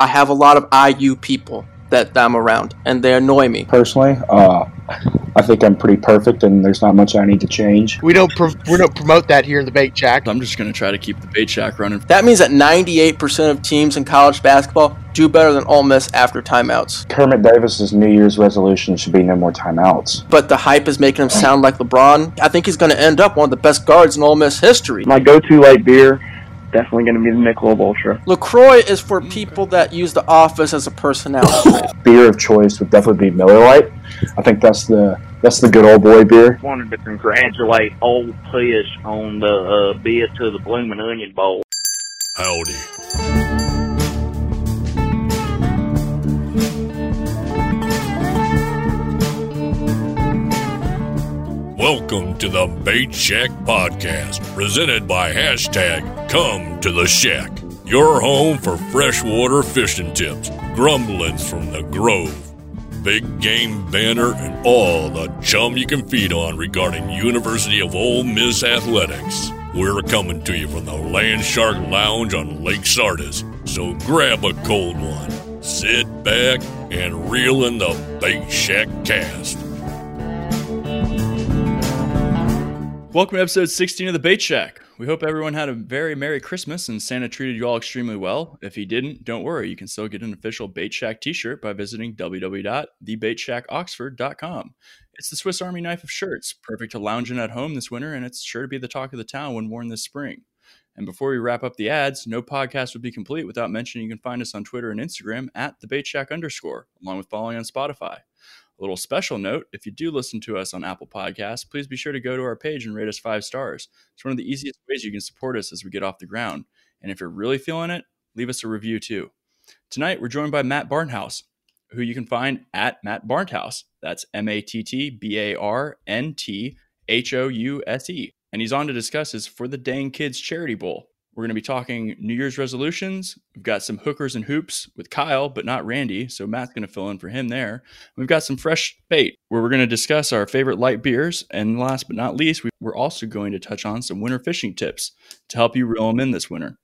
I have a lot of IU people that I'm around, and they annoy me. Personally, uh, I think I'm pretty perfect, and there's not much I need to change. We don't pro- we don't promote that here in the bait shack. I'm just going to try to keep the bait shack running. That means that 98% of teams in college basketball do better than Ole Miss after timeouts. Kermit Davis's New Year's resolution should be no more timeouts. But the hype is making him sound like LeBron. I think he's going to end up one of the best guards in Ole Miss history. My go-to light beer, definitely going to be the Michelob Ultra. LaCroix is for people that use the office as a personality. Beer of choice would definitely be Miller Lite. I think that's the that's the good old boy beer. wanted to congratulate old Push on the uh, bid to the Bloomin' Onion Bowl. Howdy. Welcome to the Bait Shack Podcast, presented by hashtag Come to the Shack, your home for freshwater fishing tips, grumblings from the Grove, big game banner, and all the chum you can feed on regarding University of Ole Miss athletics. We're coming to you from the Land Shark Lounge on Lake Sardis, so grab a cold one, sit back, and reel in the Bait Shack cast. Welcome to episode 16 of the Bait Shack. We hope everyone had a very Merry Christmas and Santa treated you all extremely well. If he didn't, don't worry. You can still get an official Bait Shack t shirt by visiting www.thebaitshackoxford.com. It's the Swiss Army knife of shirts, perfect to lounge in at home this winter, and it's sure to be the talk of the town when worn this spring. And before we wrap up the ads, no podcast would be complete without mentioning you can find us on Twitter and Instagram at the Bait Shack underscore, along with following on Spotify. A little special note if you do listen to us on Apple Podcasts, please be sure to go to our page and rate us five stars. It's one of the easiest ways you can support us as we get off the ground. And if you're really feeling it, leave us a review too. Tonight, we're joined by Matt Barnthouse, who you can find at Matt Barnthouse. That's M A T T B A R N T H O U S E. And he's on to discuss his For the Dang Kids Charity Bowl. We're going to be talking New Year's resolutions. We've got some hookers and hoops with Kyle, but not Randy. So Matt's going to fill in for him there. We've got some fresh bait where we're going to discuss our favorite light beers. And last but not least, we- we're also going to touch on some winter fishing tips to help you reel them in this winter.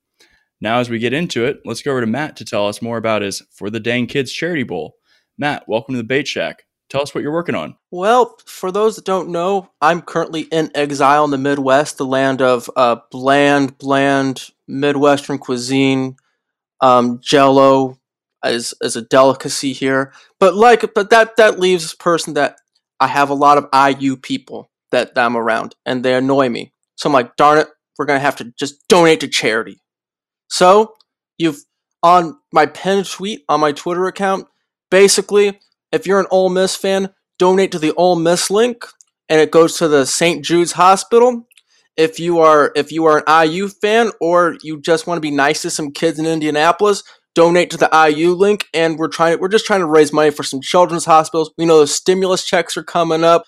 Now, as we get into it, let's go over to Matt to tell us more about his For the Dang Kids Charity Bowl. Matt, welcome to the Bait Shack. Tell us what you're working on. Well, for those that don't know, I'm currently in exile in the Midwest, the land of uh, bland, bland Midwestern cuisine. Um, Jello is is a delicacy here, but like, but that that leaves this person that I have a lot of IU people that I'm around, and they annoy me. So I'm like, darn it, we're gonna have to just donate to charity. So you've on my pinned tweet on my Twitter account, basically if you're an Ole Miss fan, donate to the Ole Miss link, and it goes to the St. Jude's Hospital. If you are if you are an IU fan or you just want to be nice to some kids in Indianapolis, donate to the IU link. And we're trying we're just trying to raise money for some children's hospitals. We know the stimulus checks are coming up.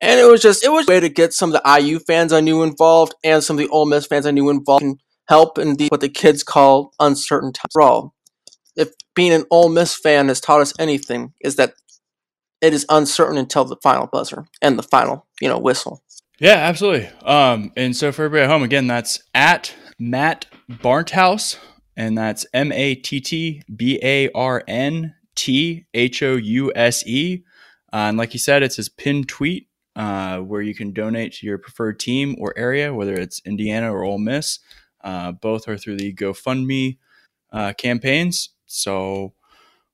And it was just it was a way to get some of the IU fans I knew involved and some of the Ole Miss fans I knew involved and help in the what the kids call uncertain times. If being an Ole Miss fan has taught us anything, is that it is uncertain until the final buzzer and the final, you know, whistle. Yeah, absolutely. Um, and so for everybody at home, again, that's at Matt Barnthouse, and that's M A T T B A R N T H O U S E. Uh, and like you said, it's his pinned tweet uh, where you can donate to your preferred team or area, whether it's Indiana or Ole Miss. Uh, both are through the GoFundMe uh, campaigns. So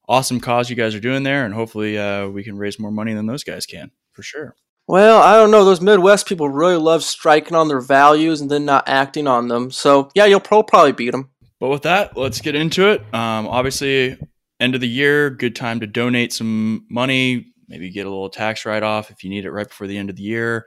awesome cause you guys are doing there, and hopefully uh, we can raise more money than those guys can for sure. Well, I don't know. Those Midwest people really love striking on their values and then not acting on them. So yeah, you'll pro- probably beat them. But with that, let's get into it. Um, obviously, end of the year, good time to donate some money, maybe get a little tax write off if you need it right before the end of the year.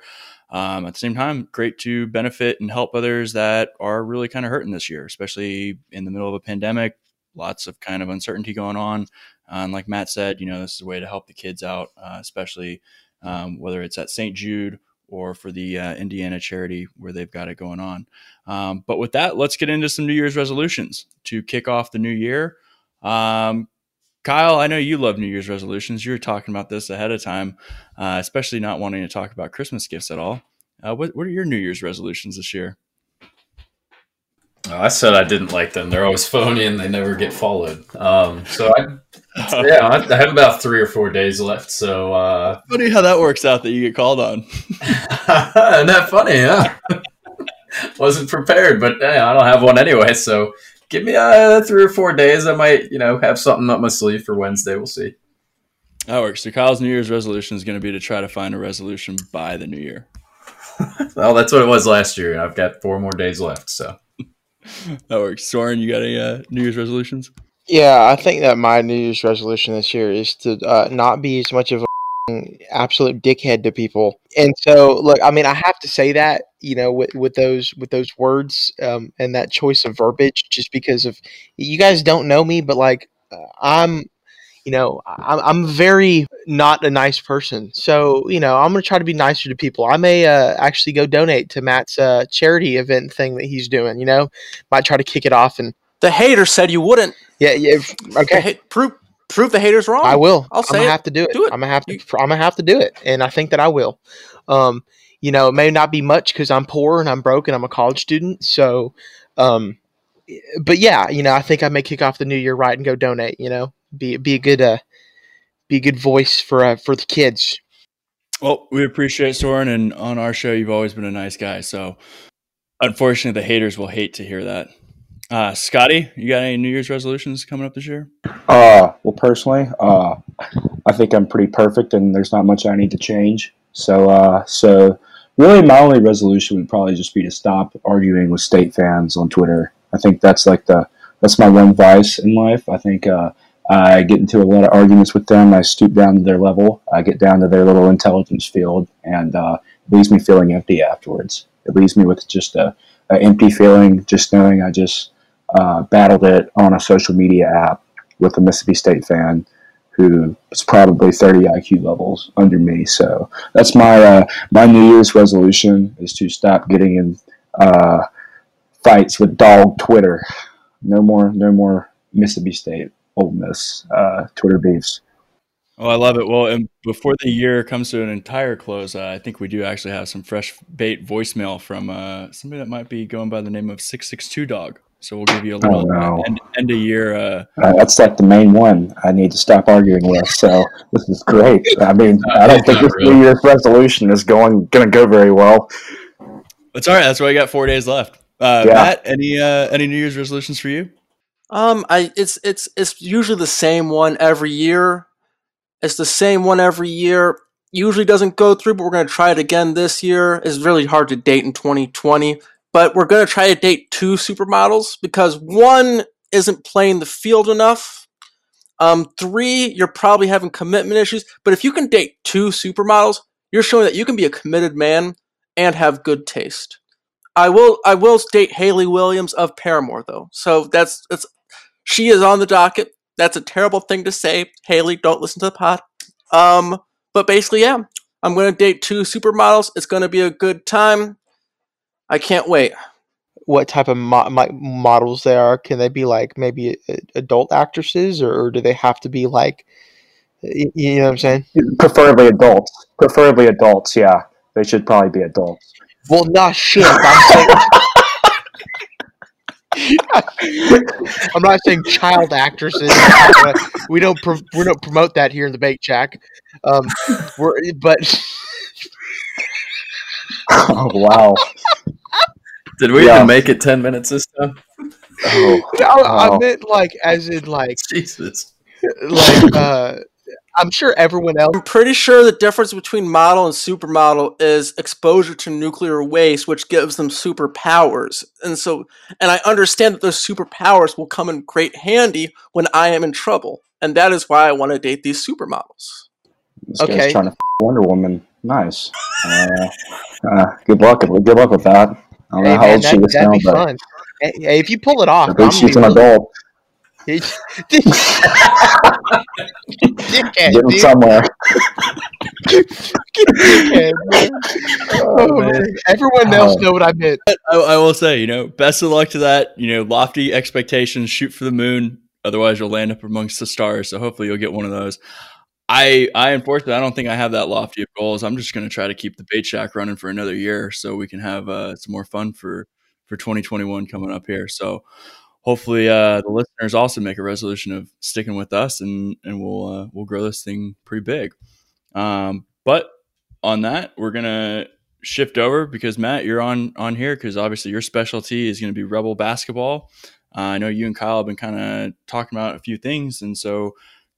Um, at the same time, great to benefit and help others that are really kind of hurting this year, especially in the middle of a pandemic. Lots of kind of uncertainty going on. Uh, and like Matt said, you know, this is a way to help the kids out, uh, especially um, whether it's at St. Jude or for the uh, Indiana charity where they've got it going on. Um, but with that, let's get into some New Year's resolutions to kick off the new year. Um, Kyle, I know you love New Year's resolutions. You were talking about this ahead of time, uh, especially not wanting to talk about Christmas gifts at all. Uh, what, what are your New Year's resolutions this year? Oh, I said I didn't like them. They're always phony and they never get followed. Um, so I, yeah, I, I have about three or four days left. So uh, Funny how that works out that you get called on. isn't that funny? Huh? Wasn't prepared, but hey, I don't have one anyway. So give me uh, three or four days. I might, you know, have something up my sleeve for Wednesday. We'll see. That works. So Kyle's New Year's resolution is going to be to try to find a resolution by the new year. Well, that's what it was last year. I've got four more days left. So That works. Soren, you got any uh, New Year's resolutions? Yeah, I think that my New Year's resolution this year is to uh, not be as much of a absolute dickhead to people. And so, look, I mean, I have to say that you know with with those with those words um, and that choice of verbiage, just because of you guys don't know me, but like uh, I'm. You know, I'm, I'm very not a nice person. So, you know, I'm going to try to be nicer to people. I may uh, actually go donate to Matt's uh, charity event thing that he's doing, you know, might try to kick it off and, The hater said you wouldn't. yeah, yeah. Okay. ha- prove prove the haters wrong. I will. I'll I'm say gonna it. have to do it. Do it. I'm gonna have to. I'm gonna have to do it, and I think that I will. Um, you know, it may not be much because I'm poor and I'm broke and I'm a college student. So, um, but yeah, you know, I think I may kick off the new year right and go donate. You know, be be a good uh, be a good voice for uh, for the kids. Well, we appreciate Soren, and on our show, you've always been a nice guy. So, unfortunately, the haters will hate to hear that. Uh, Scotty, you got any New Year's resolutions coming up this year? Uh, well, personally, uh, I think I'm pretty perfect, and there's not much I need to change. So, uh, so really, my only resolution would probably just be to stop arguing with state fans on Twitter. I think that's like the that's my one vice in life. I think uh, I get into a lot of arguments with them. I stoop down to their level. I get down to their little intelligence field, and uh, it leaves me feeling empty afterwards. It leaves me with just a, a empty feeling, just knowing I just uh, battled it on a social media app with a Mississippi State fan who is probably 30 IQ levels under me. So that's my uh, my New Year's resolution is to stop getting in uh, fights with dog Twitter. No more, no more Mississippi State, Ole Miss uh, Twitter beefs. Oh, I love it. Well, and before the year comes to an entire close, uh, I think we do actually have some fresh bait voicemail from uh, somebody that might be going by the name of Six Six Two Dog. So we'll give you a little no. end, end of year. Uh, Uh, that's like the main one I need to stop arguing with. So this is great. I mean, I don't think this really. New Year's resolution is going going to go very well. it's all right. That's why we got four days left. Uh, Yeah. Matt, any uh, any New Year's resolutions for you? Um, I it's it's it's usually the same one every year. It's the same one every year. Usually doesn't go through, but we're gonna try it again this year. It's really hard to date in 2020, but we're gonna try to date two supermodels because one isn't playing the field enough. Um, three, you're probably having commitment issues. But if you can date two supermodels, you're showing that you can be a committed man and have good taste. I will I will date Hayley Williams of Paramore though. So that's that's she is on the docket. That's a terrible thing to say. Hayley, don't listen to the pod. Um, but basically, yeah, I'm gonna date two supermodels. It's gonna be a good time. I can't wait. What type of mo- mo- models they are? Can they be like maybe uh, adult actresses, or, or do they have to be like, y- you know what I'm saying? Preferably adults. Preferably adults. Yeah, they should probably be adults. Well, nah, shit. I'm, not saying child actresses. We don't pro- we don't promote that here in the Bait shack. Um, we're but Oh wow. Did we Yeah. even make it 10 minutes this time? Oh, I, I meant like as in like Jesus. like uh, I'm sure everyone else. I'm pretty sure the difference between model and supermodel is exposure to nuclear waste, which gives them superpowers. And so, and I understand that those superpowers will come in great handy when I am in trouble. And that is why I want to date these supermodels. This Okay. guy's trying to f- Wonder Woman. Nice. Uh, uh, good luck. Good luck with that. I don't know Hey, how man, old she that, is that'd now, but fun. Hey, hey, if you pull it off, at least I'm she's an gonna adult. be Dickhead, Getting dude. somewhere. Dickhead, man. Oh, man. man. Everyone else Oh. know what I meant. I, I will say, you know, best of luck to that. You know, lofty expectations, shoot for the moon. Otherwise, you'll land up amongst the stars. So hopefully, you'll get one of those. I, I unfortunately, I don't think I have that lofty of goals. I'm just going to try to keep the bait shack running for another year, so we can have uh, some more fun for for 2021 coming up here. So hopefully uh, the listeners also make a resolution of sticking with us, and and we'll uh, we'll grow this thing pretty big. Um, but on that, we're gonna shift over because Matt, you're on on here because obviously your specialty is going to be Rebel basketball. Uh, I know you and Kyle have been kind of talking about a few things, and so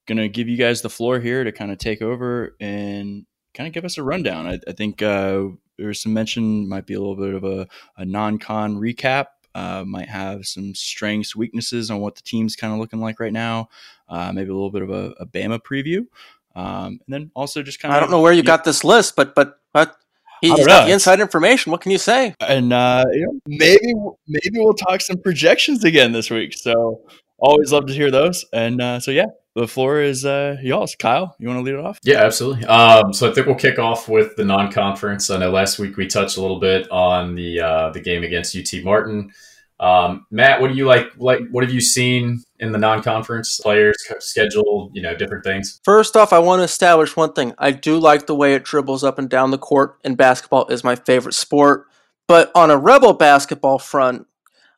gonna give you guys the floor here to kind of take over and kind of give us a rundown. I, I think uh, there was some mention might be a little bit of a, a non-con recap. Uh, might have some strengths, weaknesses on what the team's kind of looking like right now. Uh, maybe a little bit of a, a Bama preview, um, and then also just kind of. I don't know where you got this list, but but but he's got know. the inside information. What can you say? and uh, you know, maybe maybe we'll talk some projections again this week. So always love to hear those. And uh, so yeah, the floor is uh, y'all's. Kyle, you want to lead it off? Yeah, absolutely. Um, so I think we'll kick off with the non-conference. I know last week we touched a little bit on the uh, the game against UT Martin. Um, Matt, what do you like? Like, what have you seen in the non-conference players schedule? You know, different things. First off, I want to establish one thing. I do like the way it dribbles up and down the court, and basketball is my favorite sport. But on a Rebel basketball front,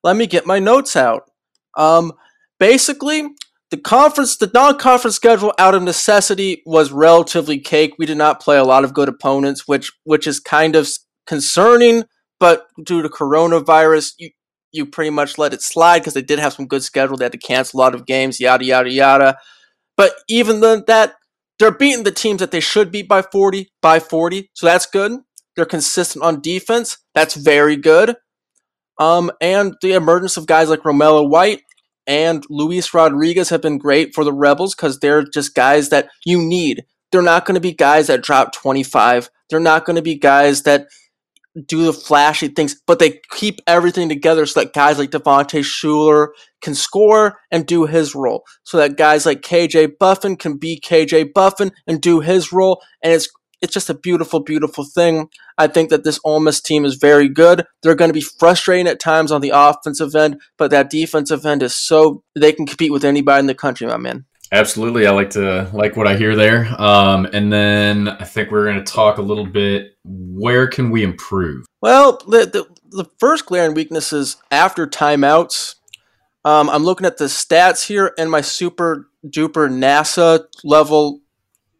let me get my notes out. Um, basically, the conference, the non-conference schedule, out of necessity, was relatively cake. We did not play a lot of good opponents, which which is kind of concerning. But due to coronavirus, you you pretty much let it slide because they did have some good schedule. They had to cancel a lot of games, yada yada yada. But even then, that they're beating the teams that they should beat by 40, by 40. So that's good. They're consistent on defense. That's very good. Um, and the emergence of guys like Romello White and Luis Rodriguez have been great for the Rebels because they're just guys that you need. They're not going to be guys that drop 25. They're not going to be guys that do the flashy things, but they keep everything together so that guys like Devontae Shuler can score and do his role. So that guys like KJ Buffen can be KJ Buffen and do his role. And it's it's just a beautiful, beautiful thing. I think that this Ole Miss team is very good. They're going to be frustrating at times on the offensive end, but that defensive end is so they can compete with anybody in the country, my man. Absolutely, I like to like what I hear there. Um, and then I think we're going to talk a little bit. Where can we improve? Well, the, the, the first glaring weakness is after timeouts. Um, I'm looking at the stats here and my super duper NASA level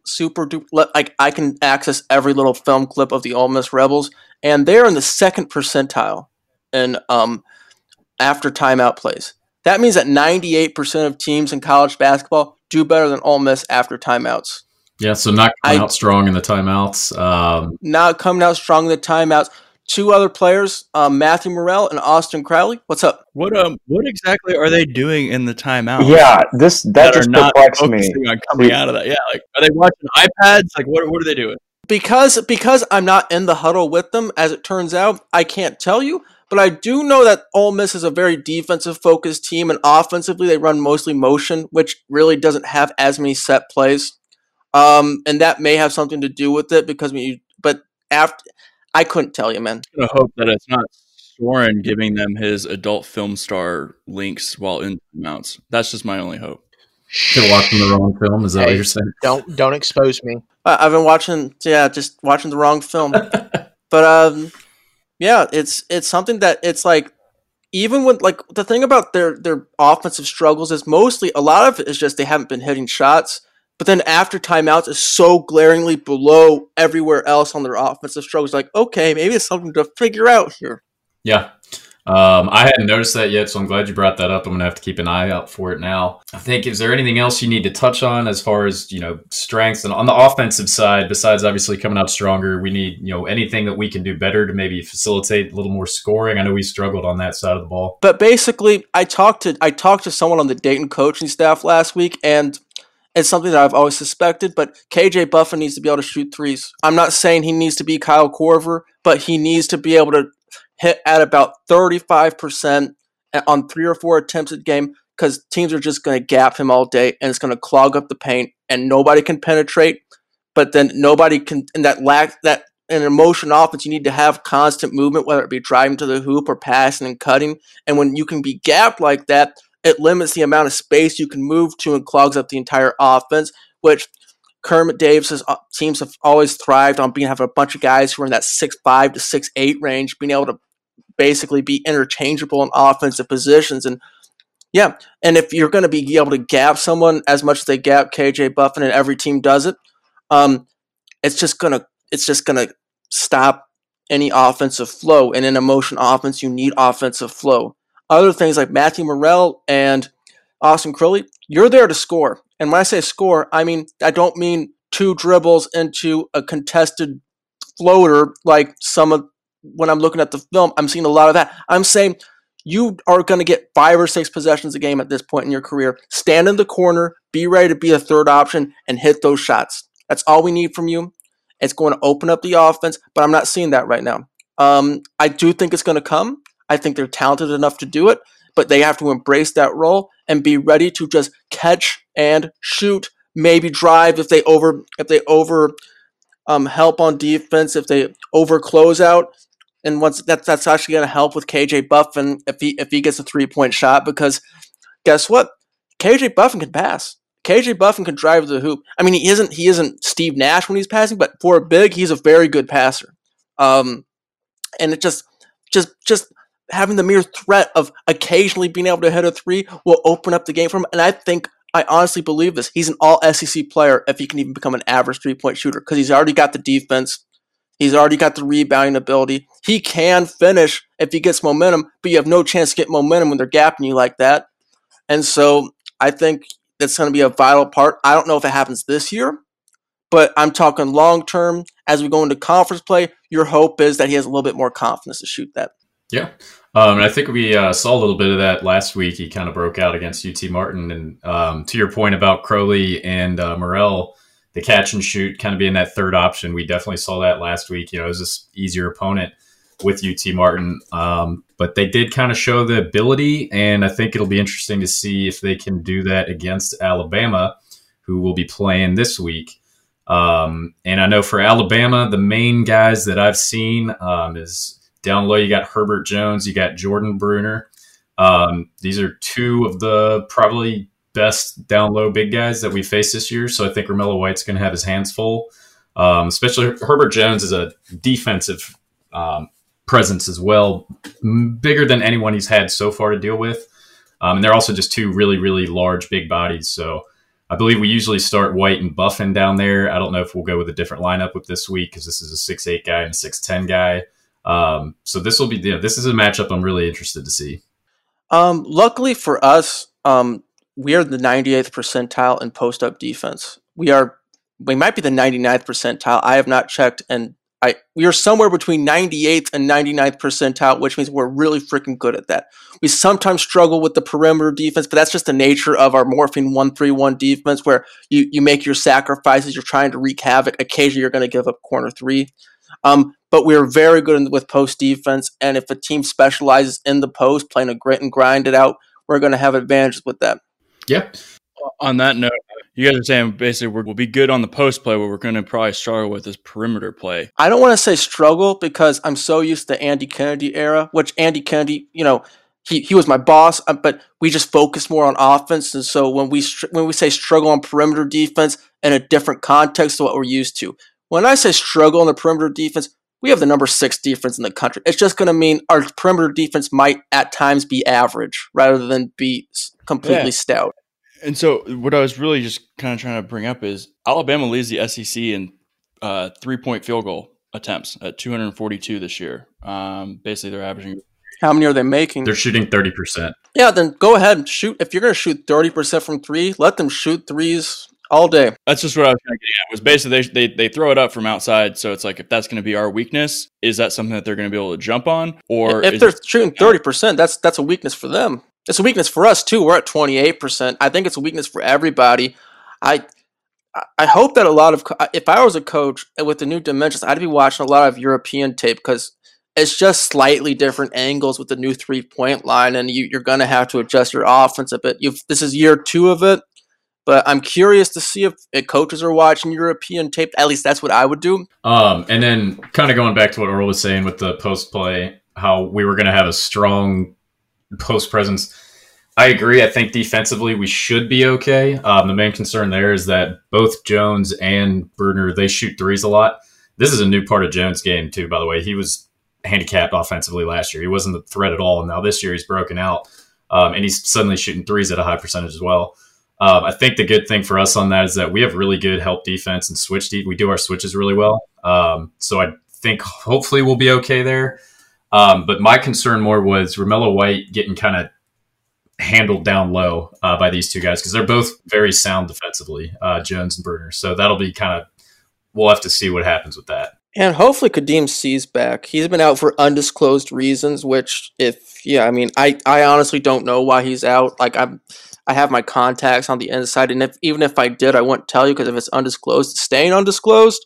super duper. Like I can access every little film clip of the Ole Miss Rebels, and they're in the second percentile in um, after timeout plays. That means that 98% of teams in college basketball do better than Ole Miss after timeouts. Yeah, so not coming I- out strong in the timeouts. Um, Now coming out strong in the timeouts. Two other players, um, Matthew Murrell and Austin Crowley. What's up? What um what exactly are they doing in the timeout? Yeah, this that, are just not perplexed me. on coming out of that. Yeah, like are they watching iPads? Like what what are they doing? because because I'm not in the huddle with them, as it turns out, I can't tell you. But I do know that Ole Miss is a very defensive focused team, and offensively they run mostly motion, which really doesn't have as many set plays. Um, and that may have something to do with it because when you, but after, I couldn't tell you, man. I'm hope that it's not Soren giving them his adult film star links while in mounts. That's just my only hope. You're watching the wrong film. Is that what you're saying? Don't don't expose me. I- I've been watching, yeah, just watching the wrong film. but um, yeah, it's it's something that it's like even when like the thing about their their offensive struggles is mostly a lot of it is just they haven't been hitting shots. But then after timeouts is so glaringly below everywhere else on their offensive struggles. Like, okay, maybe it's something to figure out here. Yeah. Um, I hadn't noticed that yet, so I'm glad you brought that up. I'm gonna have to keep an eye out for it now. I think is there anything else you need to touch on as far as you know strengths and on the offensive side, besides obviously coming out stronger, we need you know anything that we can do better to maybe facilitate a little more scoring. I know we struggled on that side of the ball. But basically, I talked to I talked to someone on the Dayton coaching staff last week, and it's something that I've always suspected. But KJ Buffen needs to be able to shoot threes. I'm not saying he needs to be Kyle Korver, but he needs to be able to hit at about 35 percent on three or four attempts a game because teams are just going to gap him all day, and it's going to clog up the paint, and nobody can penetrate. But then nobody can, and that lack that in a motion offense, you need to have constant movement, whether it be driving to the hoop or passing and cutting. And when you can be gapped like that, it limits the amount of space you can move to and clogs up the entire offense, which Kermit Davis uh, teams have always thrived on being having a bunch of guys who are in that six five to six eight range, being able to basically be interchangeable in offensive positions. And yeah, and if you're going to be able to gap someone as much as they gap KJ Buffen, and every team does it, um, it's just gonna it's just gonna stop any offensive flow. And in a motion offense, you need offensive flow. Other things like Matthew Murrell and Austin Crowley, you're there to score. And when I say score, I mean I don't mean two dribbles into a contested floater like some of when I'm looking at the film, I'm seeing a lot of that. I'm saying you are going to get five or six possessions a game at this point in your career. Stand in the corner, be ready to be a third option, and hit those shots. That's all we need from you. It's going to open up the offense, but I'm not seeing that right now. Um, I do think it's going to come. I think they're talented enough to do it, but they have to embrace that role and be ready to just catch and shoot, maybe drive if they over if they over um, help on defense, if they over close out, and once that's that's actually going to help with KJ Buffen if he if he gets a three point shot because guess what, KJ Buffen can pass. KJ Buffen can drive the hoop. I mean, he isn't he isn't Steve Nash when he's passing, but for a big, he's a very good passer. Um, and it just just just having the mere threat of occasionally being able to hit a three will open up the game for him. And I think I honestly believe this. He's an all SEC player if he can even become an average three point shooter because he's already got the defense. He's already got the rebounding ability. He can finish if he gets momentum, but you have no chance to get momentum when they're gapping you like that. And so I think that's going to be a vital part. I don't know if it happens this year, but I'm talking long term. As we go into conference play, your hope is that he has a little bit more confidence to shoot that. Yeah. Um, and I think we uh, saw a little bit of that last week. He kind of broke out against UT Martin. And um, to your point about Crowley and uh, Murrell, the catch and shoot kind of being that third option. We definitely saw that last week. You know, it was this easier opponent with UT Martin, um, but they did kind of show the ability, and I think it'll be interesting to see if they can do that against Alabama, who will be playing this week. Um, and I know for Alabama, the main guys that I've seen um, is down low. You got Herbert Jones, you got Jordan Bruner. Um, these are two of the probably best down low big guys that we face this year. So I think Romello White's going to have his hands full. Um, especially Herbert Jones is a defensive um, presence as well, bigger than anyone he's had so far to deal with. Um, and they're also just two really, really large, big bodies. So I believe we usually start White and Buffen down there. I don't know if we'll go with a different lineup with this week because this is a six eight guy and a six ten guy. Um, so this will be this is a matchup I'm really interested to see. Um, luckily for us, um, we are the 98th percentile in post up defense. We are we might be the 99th percentile. I have not checked and I we are somewhere between 98th and 99th percentile, which means we're really freaking good at that. We sometimes struggle with the perimeter defense, but that's just the nature of our morphing 1-3-1 defense where you, you make your sacrifices, you're trying to wreak havoc. Occasionally you're going to give up corner three. Um, but we're very good in, with post defense, and if a team specializes in the post, playing a grit and grind it out, we're going to have advantages with that. Yep. On that note, you guys are saying basically we'll be good on the post play. What we're going to probably struggle with is perimeter play. I don't want to say struggle because I'm so used to Andy Kennedy era, which Andy Kennedy, you know, he, he was my boss, uh, but we just focus more on offense. And so when we when we say struggle on perimeter defense in a different context to what we're used to, when I say struggle on the perimeter defense, we have the number six defense in the country. It's just going to mean our perimeter defense might at times be average rather than be completely yeah. stout. And so, what I was really just kind of trying to bring up is Alabama leads the SEC in uh, three point field goal attempts at 242 this year. Um, basically, they're averaging. How many are they making? They're shooting 30%. Yeah, then go ahead and shoot. If you're going to shoot 30% from three, let them shoot threes all day. That's just what I was trying to get at. Was basically they, they they throw it up from outside, so it's like if that's going to be our weakness, is that something that they're going to be able to jump on? Or if they're shooting thirty percent, that's that's a weakness for them. It's a weakness for us too. We're at twenty eight percent. I think it's a weakness for everybody. I I hope that a lot of if I was a coach with the new dimensions, I'd be watching a lot of European tape because it's just slightly different angles with the new three point line, and you, are going to have to adjust your offense a bit. You've, this is year two of it. But I'm curious to see if, if coaches are watching European tape. At least that's what I would do. Um, and then kind of going back to what Earl was saying with the post play, how we were going to have a strong post presence. I agree. I think defensively we should be okay. Um, the main concern there is that both Jones and Bruner they shoot threes a lot. This is a new part of Jones' game too. By the way, he was handicapped offensively last year. He wasn't a threat at all. And now this year he's broken out, um, and he's suddenly shooting threes at a high percentage as well. Um, I think the good thing for us on that is that we have really good help defense and switch deep. We do our switches really well. Um, so I think hopefully we'll be okay there. Um, but my concern more was Romello White getting kind of handled down low uh, by these two guys because they're both very sound defensively, uh, Jones and Bruner. So that'll be kind of we'll have to see what happens with that. And hopefully Khadim Sy's back. He's been out for undisclosed reasons, which if yeah, I mean, I I honestly don't know why he's out. Like I'm I have my contacts on the inside, and if even if I did, I wouldn't tell you because if it's undisclosed, it's staying undisclosed.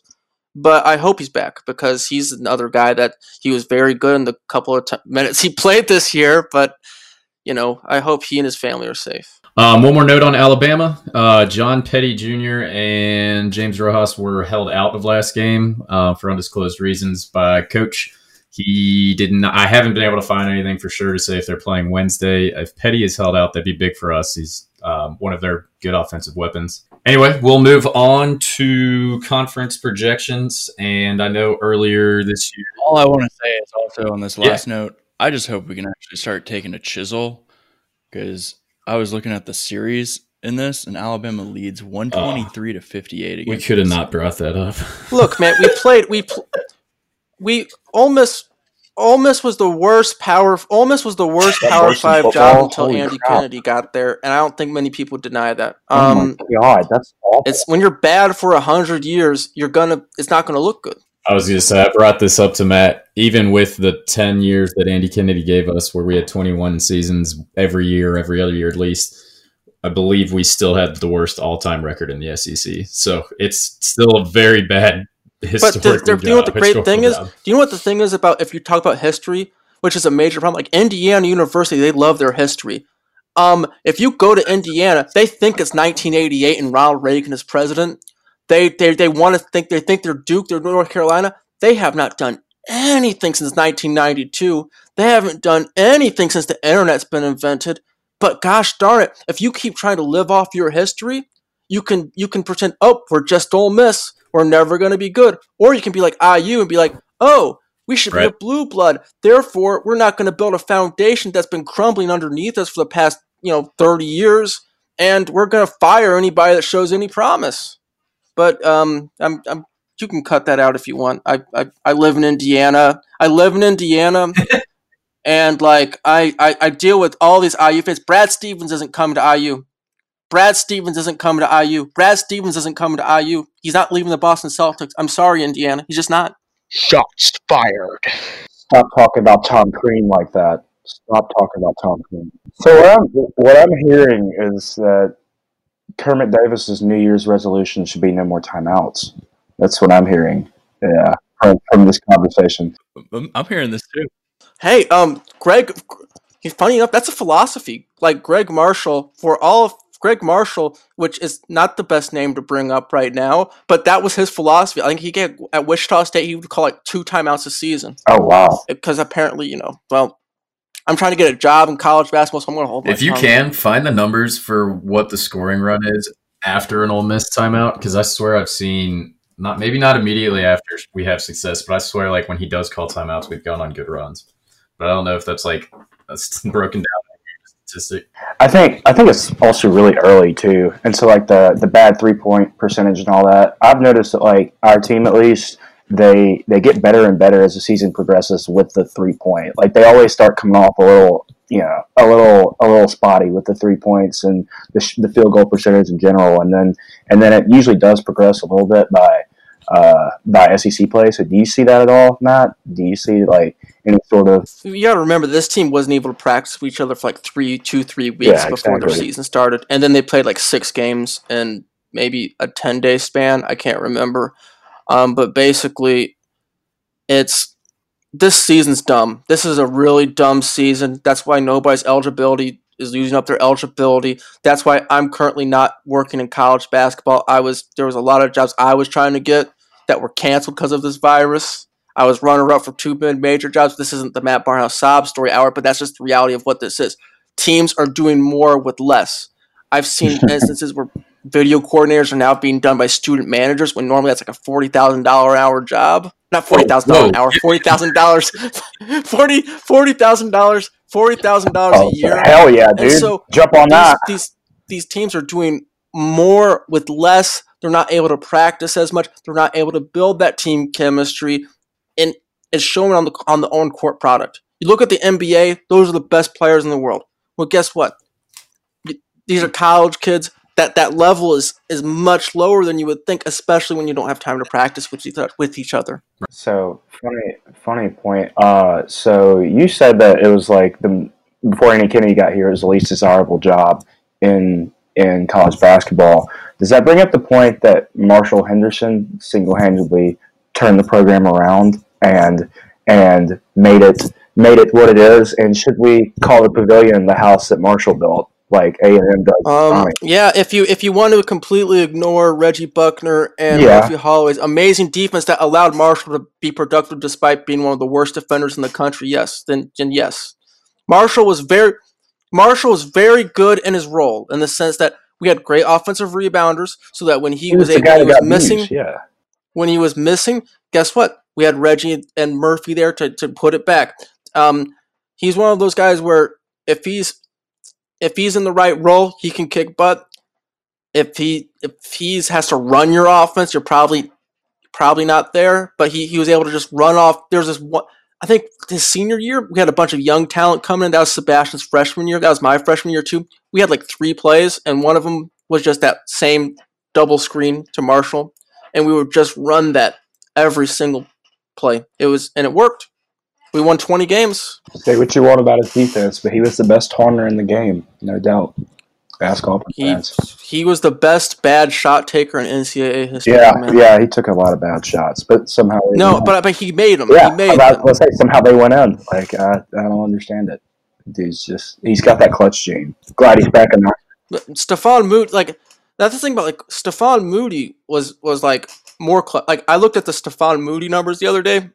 But I hope he's back because he's another guy that he was very good in the couple of t- minutes he played this year. But you know, I hope he and his family are safe. Um, one more note on Alabama: uh, John Petty Jr. and James Rojas were held out of last game uh, for undisclosed reasons by coach. He didn't. I haven't been able to find anything for sure to say if they're playing Wednesday. If Petty is held out, that'd be big for us. He's um, one of their good offensive weapons. Anyway, we'll move on to conference projections. And I know earlier this year, all I want to say is also on this last yeah. note, I just hope we can actually start taking a chisel because I was looking at the series in this, and Alabama leads one twenty three to fifty eight. We could have not brought that up. Look, man, we played. We pl- we almost. Ole Miss was the worst power. Ole Miss was the worst Power Five job until Holy Andy crap. Kennedy got there, and I don't think many people deny that. Um, oh my god, that's awful. It's when you're bad for a hundred years, you're gonna. It's not gonna look good. I was going to say, I brought this up to Matt. Even with the 10 years that Andy Kennedy gave us, where we had 21 seasons every year, every other year at least, I believe we still had the worst all time record in the SEC. So it's still a very bad But do, do you know what the great thing job. is? Do you know what the thing is about if you talk about history, which is a major problem? Like Indiana University, they love their history. Um, if you go to Indiana, they think it's 1988 and Ronald Reagan is president they they they want to think they think they're Duke, they're North Carolina. They have not done anything since 1992. They haven't done anything since the internet's been invented. But gosh darn it, if you keep trying to live off your history, you can you can pretend, oh, we're just Ole Miss, we're never going to be good, or you can be like IU and be like, oh, we should right. be a blue blood. Therefore, we're not going to build a foundation that's been crumbling underneath us for the past you know 30 years, and we're going to fire anybody that shows any promise. But um, I'm, I'm, you can cut that out if you want. I, I, I live in Indiana. I live in Indiana. and like I, I, I deal with all these IU fans. Brad Stevens isn't coming to IU. Brad Stevens isn't coming to IU. Brad Stevens isn't coming to IU. He's not leaving the Boston Celtics. I'm sorry, Indiana. He's just not. Shots fired. Stop talking about Tom Crean like that. Stop talking about Tom Crean. So what I'm what I'm hearing is that Kermit Davis's New Year's resolution should be no more timeouts. That's what I'm hearing. Yeah, from, from this conversation. I'm hearing this too. Hey, um, Greg. Funny enough, that's a philosophy. Like Gregg Marshall, for all of Gregg Marshall, which is not the best name to bring up right now, but that was his philosophy. I think he get at Wichita State, he would call like two timeouts a season. Oh wow! Because apparently, you know, well, I'm trying to get a job in college basketball, so I'm going to hold. If you can find the numbers for what the scoring run is after an Ole Miss timeout, because I swear I've seen not maybe not immediately after we have success, but I swear like when he does call timeouts, we've gone on good runs. But I don't know if that's like that's broken down I think I think it's also really early too, and so like the the bad three point percentage and all that. I've noticed that like our team at least they they get better and better as the season progresses with the three point. Like they always start coming off a little, you know, a little a little spotty with the three points and the, sh- the field goal percentage in general, and then and then it usually does progress a little bit by uh, by SEC play. So do you see that at all, Matt? Do you see like any sort of? You got to remember this team wasn't able to practice with each other for like three, two, three weeks yeah, before exactly. their season started, and then they played like six games in maybe a ten day span. I can't remember. Um, but basically, it's this season's dumb. This is a really dumb season. That's why nobody's eligibility is using up their eligibility. That's why I'm currently not working in college basketball. I was there was a lot of jobs I was trying to get that were canceled because of this virus. I was runner up for two major jobs. This isn't the Matt Barnthouse sob story hour, but that's just the reality of what this is. Teams are doing more with less. I've seen instances where video coordinators are now being done by student managers when normally that's like a forty thousand dollar hour job. Not forty thousand dollars an hour, forty thousand dollars, forty forty thousand dollars, forty thousand dollars Oh, a year. hell yeah, And dude! so Jump on these, that. these these teams are doing more with less. They're not able to practice as much. They're not able to build that team chemistry, and it's showing on the on the on court product. You look at the NBA; those are the best players in the world. Well, guess what? These are college kids. That that level is is much lower than you would think, especially when you don't have time to practice with each, with each other. So funny, funny point. Uh, so you said that it was like the before Andy Kennedy got here, it was the least desirable job in in college basketball. Does that bring up the point that Marshall Henderson single handedly turned the program around and and made it made it what it is? And should we call the pavilion the house that Marshall built, like A and M does? Um, yeah, if you if you want to completely ignore Reggie Buckner and Yeah. Holloway's amazing defense that allowed Marshall to be productive despite being one of the worst defenders in the country, yes, then, then yes, Marshall was very Marshall was very good in his role in the sense that we had great offensive rebounders, so that when he, He was, was able, he was missing benched, Yeah. when he was missing, guess what? We had Reggie and Murphy there to, to put it back. Um, he's one of those guys where if he's if he's in the right role, he can kick butt. If he if he's has to run your offense, you're probably probably not there. But he, he was able to just run off. There's this one. I think his senior year, we had a bunch of young talent coming in. That was Sebastian's freshman year. That was my freshman year too. We had like three plays, and one of them was just that same double screen to Marshall, and we would just run that every single play. It was and it worked. We won 20 games. Say what you want about his defense, but he was the best taunter in the game, no doubt. Ask Auburn He fans. he was the best bad shot taker in NCAA history. Yeah, man. yeah, he took a lot of bad shots, but somehow No, but but he made them. yeah, he made I them. gonna say somehow they went in. Like I, I don't understand it. Dude's just he's got that clutch gene. Glad he's back in the But Stefan Moody, like that's the thing about like Stefan Moody was was like more cl- like I looked at the Stefan Moody numbers the other day.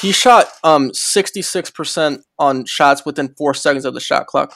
He shot um 66% on shots within 4 seconds of the shot clock.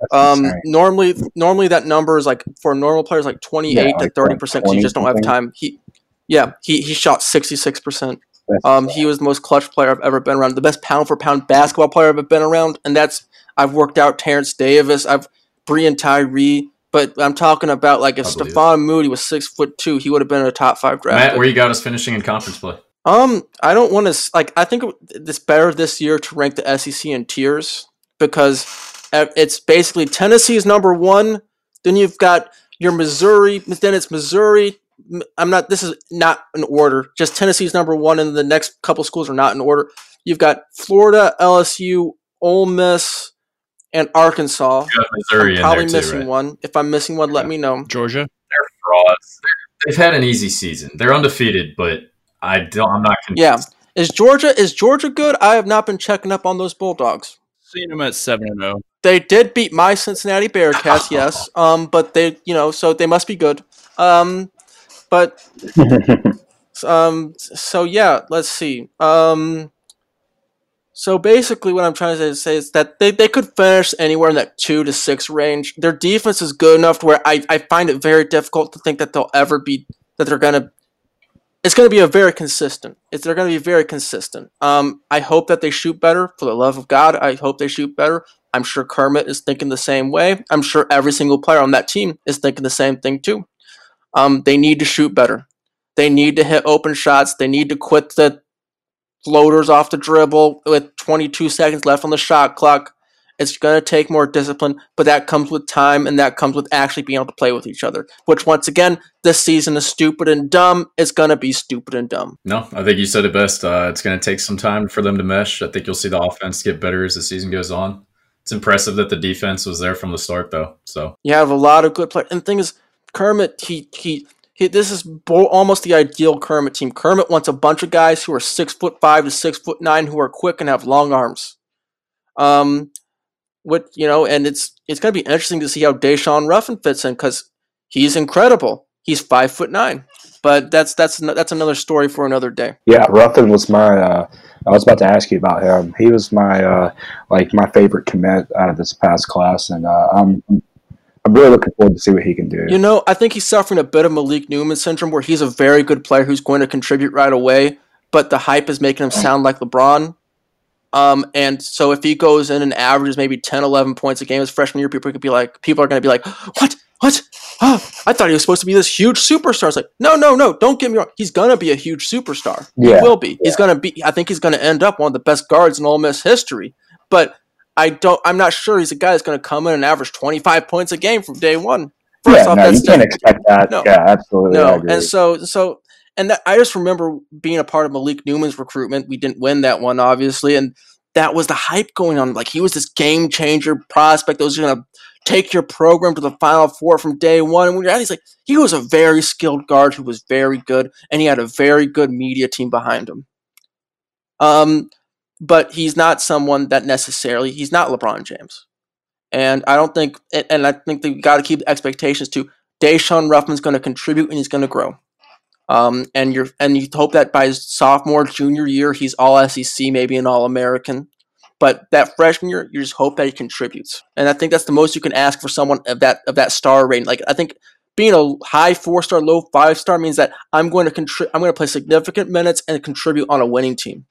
That's Um normally normally that number is like for normal players like 28 Yeah, to 30% cuz you just don't have time. He yeah, he he shot 66%. Um, he was the most clutch player I've ever been around, the best pound for pound basketball player I've ever been around, and that's I've worked out Terrence Davis, I've Breein Tyree, but I'm talking about like if I believe it. Stefan Moody was six foot two, he would have been a top five draft. Matt, pick. where you got us finishing in conference play? Um, I don't want to like. I think it's better this year to rank the SEC in tiers because Uh, it's basically Tennessee's number one. Then you've got your Missouri. Then it's Missouri. I'm not. This is not in order. Just Tennessee's number one, and the next couple schools are not in order. You've got Florida, LSU, Ole Miss, and Arkansas. You got Missouri I'm in probably there too, missing right? one. If I'm missing one, let me know. Georgia. They're frauds. They've had an easy season. They're undefeated, but I don't. I'm not convinced. Yeah. Is Georgia is Georgia good? I have not been checking up on those Bulldogs. Seen them at seven and oh. zero. They did beat my Cincinnati Bearcats, yes. Um, but they, you know, so they must be good. Um, but um, so yeah, let's see. Um, so basically, what I'm trying to say is that they, they could finish anywhere in that two to six range. Their defense is good enough to where I, I find it very difficult to think that they'll ever be that they're gonna. It's gonna be a very consistent. It's they're gonna be very consistent. Um, I hope that they shoot better. For the love of God, I hope they shoot better. I'm sure Kermit is thinking the same way. I'm sure every single player on that team is thinking the same thing too. Um, they need to shoot better. They need to hit open shots. They need to quit the floaters off the dribble with 22 seconds left on the shot clock. It's going to take more discipline, but that comes with time and that comes with actually being able to play with each other. Which, once again, this season is stupid and dumb. It's going to be stupid and dumb. No, I think you said it best. Uh, it's going to take some time for them to mesh. I think you'll see the offense get better as the season goes on. It's impressive that the defense was there from the start, though. So You have a lot of good players. And the thing is, Kermit, he, he, he this is bo- almost the ideal Kermit team. Kermit wants a bunch of guys who are six foot five to six foot nine who are quick and have long arms. Um, what you know, and it's it's gonna be interesting to see how Daeshun Ruffin fits in because he's incredible. He's five foot nine, but that's that's that's another story for another day. Yeah, Ruffin was my. Uh, I was about to ask you about him. He was my uh, like my favorite commit out of this past class, and uh, I'm I'm I'm really looking forward to see what he can do. You know, I think he's suffering a bit of Malik Newman syndrome where he's a very good player who's going to contribute right away, but the hype is making him sound like LeBron. Um, and so if he goes in and averages maybe 10, 11 points a game his freshman year, people could be like, people are going to be like, what? What? Oh, I thought he was supposed to be this huge superstar. It's like, no, no, no. Don't get me wrong. He's gonna be a huge superstar. Yeah, he will be. He's gonna be. I think he's gonna end up one of the best guards in Ole Miss history. But I don't. I'm not sure he's a guy that's gonna come in and average 25 points a game from day one. yeah, off, no, that's you can't expect that. No. Yeah, absolutely. No, and so so and that, I just remember being a part of Malik Newman's recruitment. We didn't win that one, obviously, and that was the hype going on. Like he was this game changer prospect that was going to take your program to the Final Four from day one. And when you're at, he's like he was a very skilled guard who was very good, and he had a very good media team behind him. Um, but he's not someone that necessarily he's not LeBron James, and I don't think, and- I think that we got to keep expectations to. Daeshun Ruffin's going to contribute and he's going to grow. Um, and you're and you hope that by his sophomore, junior year, he's all SEC, maybe an All American. But that freshman year, you just hope that he contributes, and I think that's the most you can ask for someone of that of that star rating. Like I think being a high four star, low five star means that I'm going to contribute. I'm going to play significant minutes and contribute on a winning team.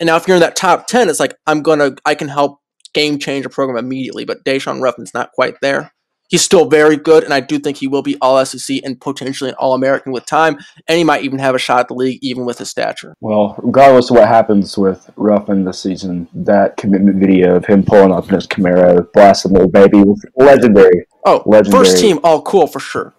And now if you're in that top ten, it's like I'm gonna I can help game change a program immediately. But Daeshun Ruffin's not quite there. He's still very good, and I do think he will be All SEC and potentially an All American with time, and he might even have a shot at the league even with his stature. Well, regardless of what happens with Ruffin this season, that commitment video of him pulling up in his Camaro, blasting Lil Baby, was legendary. Oh, Legendary. first team, all cool for sure.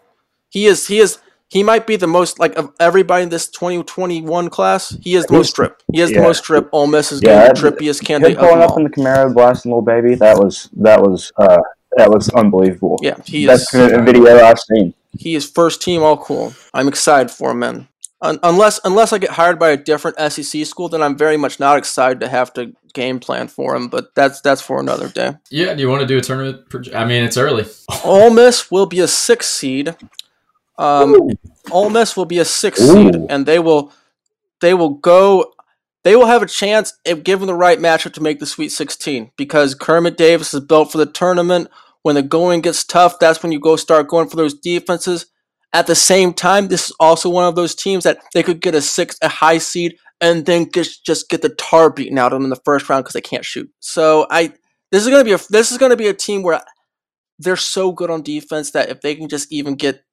He is. He is. He might be the most like of everybody in this 2021 class. He is the most drip. He has the most drip. Ole Miss is Yeah, getting the trippiest Him candidate of pulling them up in the Camaro, blasting Lil Baby, that was that was uh, that was unbelievable. Yeah, he Best is. commitment video I've seen. He is first team all cool. I'm excited for him, man. Un- unless unless I get hired by a different SEC school, then I'm very much not excited to have to game plan for him. But that's that's for another day. Yeah, do you want to do a tournament? proje- I mean, it's early. Ole Miss will be a six seed. Um, Ole Miss will be a six seed, and they will they will go. They will have a chance, if given the right matchup, to make the Sweet 16 because Kermit Davis is built for the tournament. When the going gets tough, that's when you go start going for those defenses. At the same time, this is also one of those teams that they could get a six, a high seed, and then just just get the tar beaten out of them in the first round because they can't shoot. So I, this is gonna be a this is gonna be a team where they're so good on defense that if they can just even get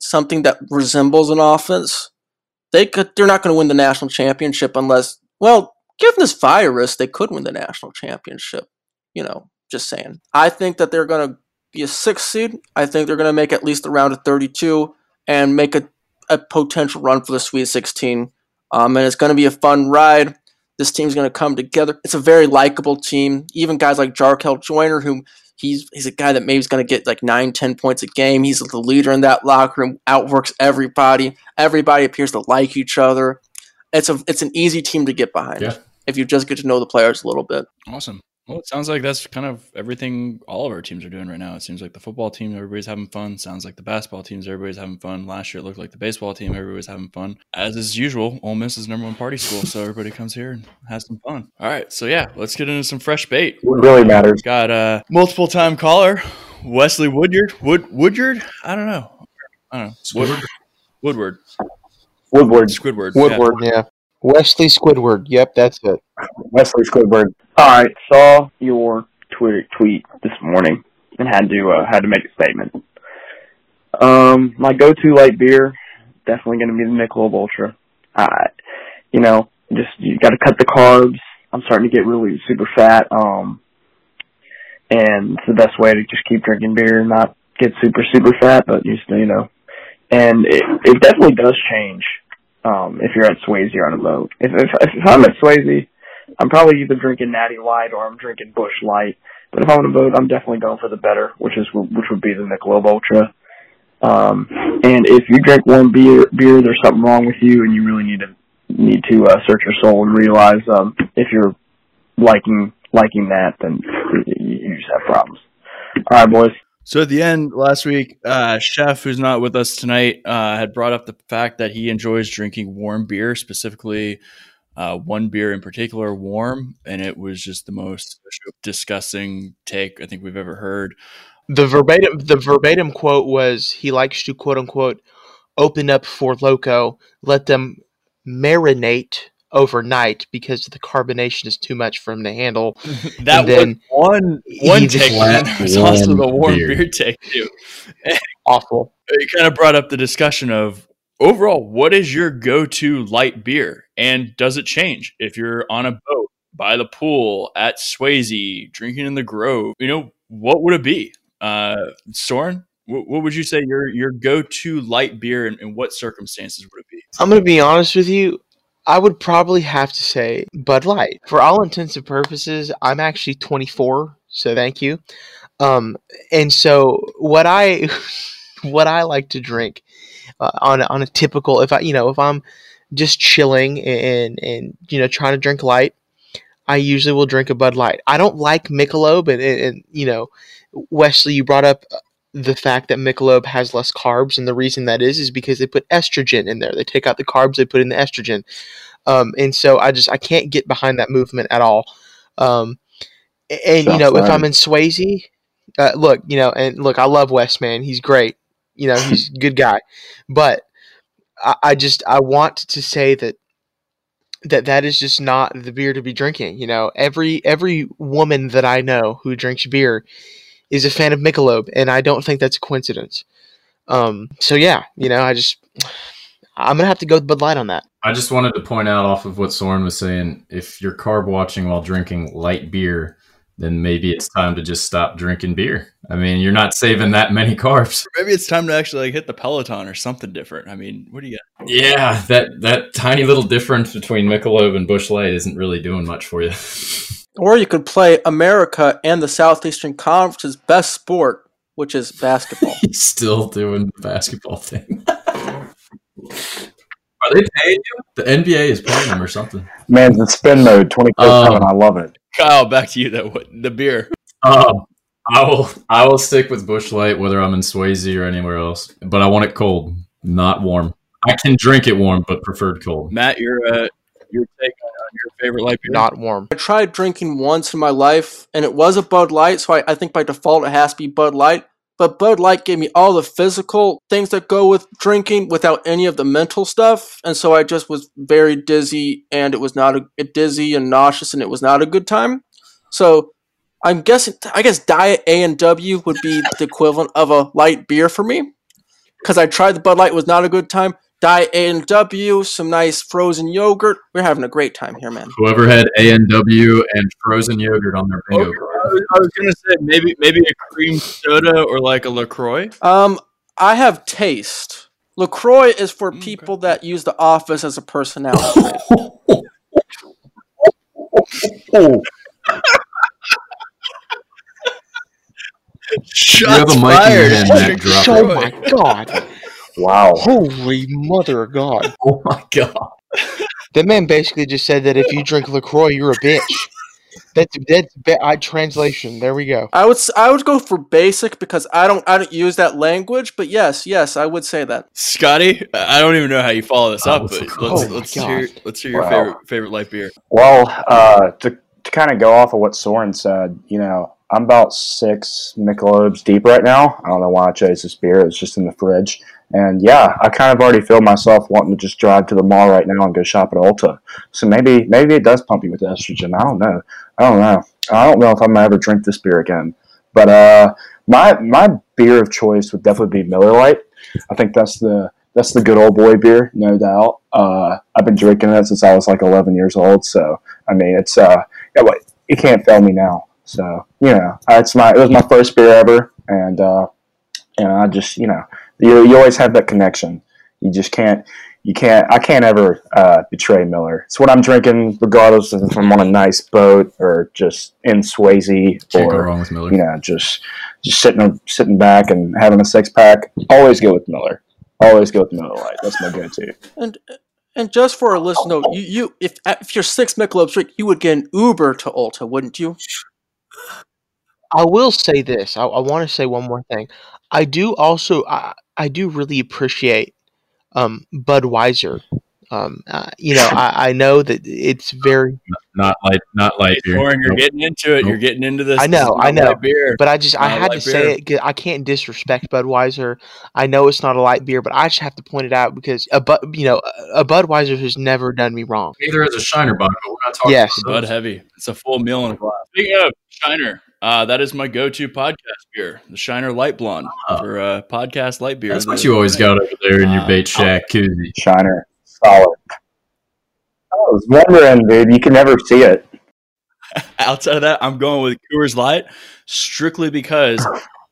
something that resembles an offense, they could. They're not to win the national championship unless, well, given this virus, they could win the national championship. You know, just saying. I think that they're going to be a six seed. I think they're going to make at least the round of thirty-two and make a, a potential run for the Sweet Sixteen. Um, and it's going to be a fun ride. This team's going to come together. It's a very likable team. Even guys like Jarkel Joiner, who he's he's a guy that maybe is going to get like nine, ten points a game. He's the leader in that locker room, outworks everybody. Everybody appears to like each other. It's a it's an easy team to get behind Yeah. if you just get to know the players a little bit. Awesome. Well, it sounds like that's kind of everything all of our teams are doing right now. It seems like the football team, everybody's having fun. Sounds like the basketball teams, everybody's having fun. Last year, it looked like the baseball team, everybody was having fun. As is usual, Ole Miss is number one party school, so everybody comes here and has some fun. All right, so yeah, let's get into some fresh bait. What really matters. Got a multiple time caller, Wesley Woodyard. Wood Woodyard? I don't know. I don't know. Woodward. Woodward. Woodward, Squidward. yeah. Woodward, yeah. Wesley Squidward. Yep, that's it. Wesley Squidward. All right, saw your Twitter tweet this morning and had to uh, had to make a statement. Um, my go-to light beer definitely going to be the Michelob Ultra. I, you know, just you got to cut the carbs. I'm starting to get really super fat. Um, and it's the best way to just keep drinking beer and not get super super fat, but just you know, and it it definitely does change. Um, if you're at Swayze on a boat. If if, if I'm at Swayze, I'm probably either drinking Natty Light or I'm drinking Busch Light. But if I'm on a boat, I'm definitely going for the better, which is which would be the Michelob Ultra. Um, and if you drink one beer, beer, there's something wrong with you, and you really need to need to uh, search your soul and realize um, if you're liking liking that, then you just have problems. All right, boys. So at the end last week, uh, Chef, who's not with us tonight, uh, had brought up the fact that he enjoys drinking warm beer, specifically uh, one beer in particular, warm, and it was just the most disgusting take I think we've ever heard. The verbatim the verbatim quote was he likes to quote unquote open up Four Loko, let them marinate overnight because the carbonation is too much for him to handle. that And then was one one he just take. flat There was also the warm warm beer. beer, take too. Awful. It kind of brought up the discussion of overall, what is your go-to light beer, and does it change if you're on a boat by the pool at Swayze, drinking in the Grove? You know, what would it be? Uh, Soren, what, what would you say your your go-to light beer, and in what circumstances would it be? I'm gonna be honest with you. I would probably have to say Bud Light. For all intents and purposes, I'm actually 24, so thank you. Um, and so what I what I like to drink uh, on on a typical if I you know if I'm just chilling and and you know trying to drink light, I usually will drink a Bud Light. I don't like Michelob, and, and, and you know, Wesley, you brought up the fact that Michelob has less carbs, and the reason that is is because they put estrogen in there. They take out the carbs, they put in the estrogen, um, and so I just I can't get behind that movement at all. Um, and you Sounds know, if. I'm in Swayze, uh, look, you know, and look, I love Wes, man. He's great. You know, he's a good guy, but I, I just I want to say that that that is just not the beer to be drinking. You know, every every woman that I know who drinks beer is a fan of Michelob, and I don't think that's a coincidence. Um, so yeah, you know, I just I'm gonna have to go with Bud Light on that. I just wanted to point out off of what Soren was saying. If you're carb watching while drinking light beer, then maybe it's time to just stop drinking beer. I mean, you're not saving that many carbs. Maybe it's time to actually like hit the Peloton or something different. I mean, what do you got? Yeah, that that tiny little difference between Michelob and Busch Light isn't really doing much for you. Or you could play America and the Southeastern Conference's best sport, which is basketball. He's still doing the basketball thing. Are they paying you? The NBA is paying them or something. Man, the spin mode 24 Um, 7. I love it. Kyle, back to you. That the beer. Um, I will I will stick with Busch Light whether I'm in Swayze or anywhere else, but I want it cold, not warm. I can drink it warm, but preferred cold. Matt, your uh, your take on your favorite light beer? Not warm. I tried drinking once in my life, and it was a Bud Light, so I, I think by default it has to be Bud Light. But Bud Light gave me all the physical things that go with drinking without any of the mental stuff, and so I just was very dizzy, and it was not a dizzy and nauseous, and it was not a good time. So I'm guessing, I guess Diet A and W would be the equivalent of a light beer for me, because I tried the Bud Light, it was not a good time. Diet A and W, some nice frozen yogurt. We're having a great time here, man. Whoever had A and W and frozen yogurt on their bingo Okay, card. I was, I was gonna say maybe maybe a cream soda or like a Lacroix. Um, I have taste. Lacroix is for Okay. people that use the office as a personality. trait. Oh, have a mic in your hand, Matt. Drop Oh it. my god! Wow. Holy mother of God! Oh my god! That man basically just said that if you drink Lacroix, you're a bitch. That's that's ba- I, translation. There we go. I would I would go for basic because I don't I don't use that language. But yes, yes, I would say that. Scotty, I don't even know how you follow this Oh, up, but let's Oh let's God. hear let's hear your Wow. favorite favorite light beer. Well, uh, to, to kind of go off of what Soren said, you know, I'm about six Michelob's deep right now. I don't know why I chose this beer. It's just in the fridge. And yeah, I kind of already feel myself wanting to just drive to the mall right now and go shop at Ulta. So maybe maybe it does pump you with estrogen. I don't know. I don't know. I don't know if I'm gonna ever drink this beer again. But uh, my my beer of choice would definitely be Miller Lite. I think that's the that's the good old boy beer, no doubt. Uh, I've been drinking it since I was like 11 years old. So I mean, it's uh, yeah, but it can't fail me now. So you know, it's my it was my first beer ever, and uh, and I just you know, you you always have that connection. You just can't you can't I can't ever uh, betray Miller. It's what I'm drinking, regardless of if I'm on a nice boat or just in Swayze Can't go or wrong with Miller. you know just just sitting sitting back and having a six pack. Always go with Miller. Always go with Miller Lite. That's my go-to. And and just for a listen note, you, you if if you're six Michelob drink, you would get an Uber to Ulta, wouldn't you? I will say this. I, I want to say one more thing. I do also I, I do really appreciate um, Budweiser Um, uh, you know, I, I know that it's very, Not light, not light beer. Lauren, you're Nope. getting into it. You're getting into this. I know, This I know. beer. but I just I Not a had to light say beer. it. 'cause I can't disrespect Budweiser. I know it's not a light beer, but I just have to point it out because a Bud, you know, a Budweiser has never done me wrong. Neither is a Shiner Bud, but we're not talking Yes. about Bud. Heavy. It's a full meal in a glass. Speaking of Shiner, uh, that is my go-to podcast beer, the Shiner Light Blonde Oh. for uh, podcast light beer. That's what you always got over there in your Uh, bait shack koozie. Shiner, solid. I was wondering, dude. You can never see it. Outside of that, I'm going with Coors Light strictly because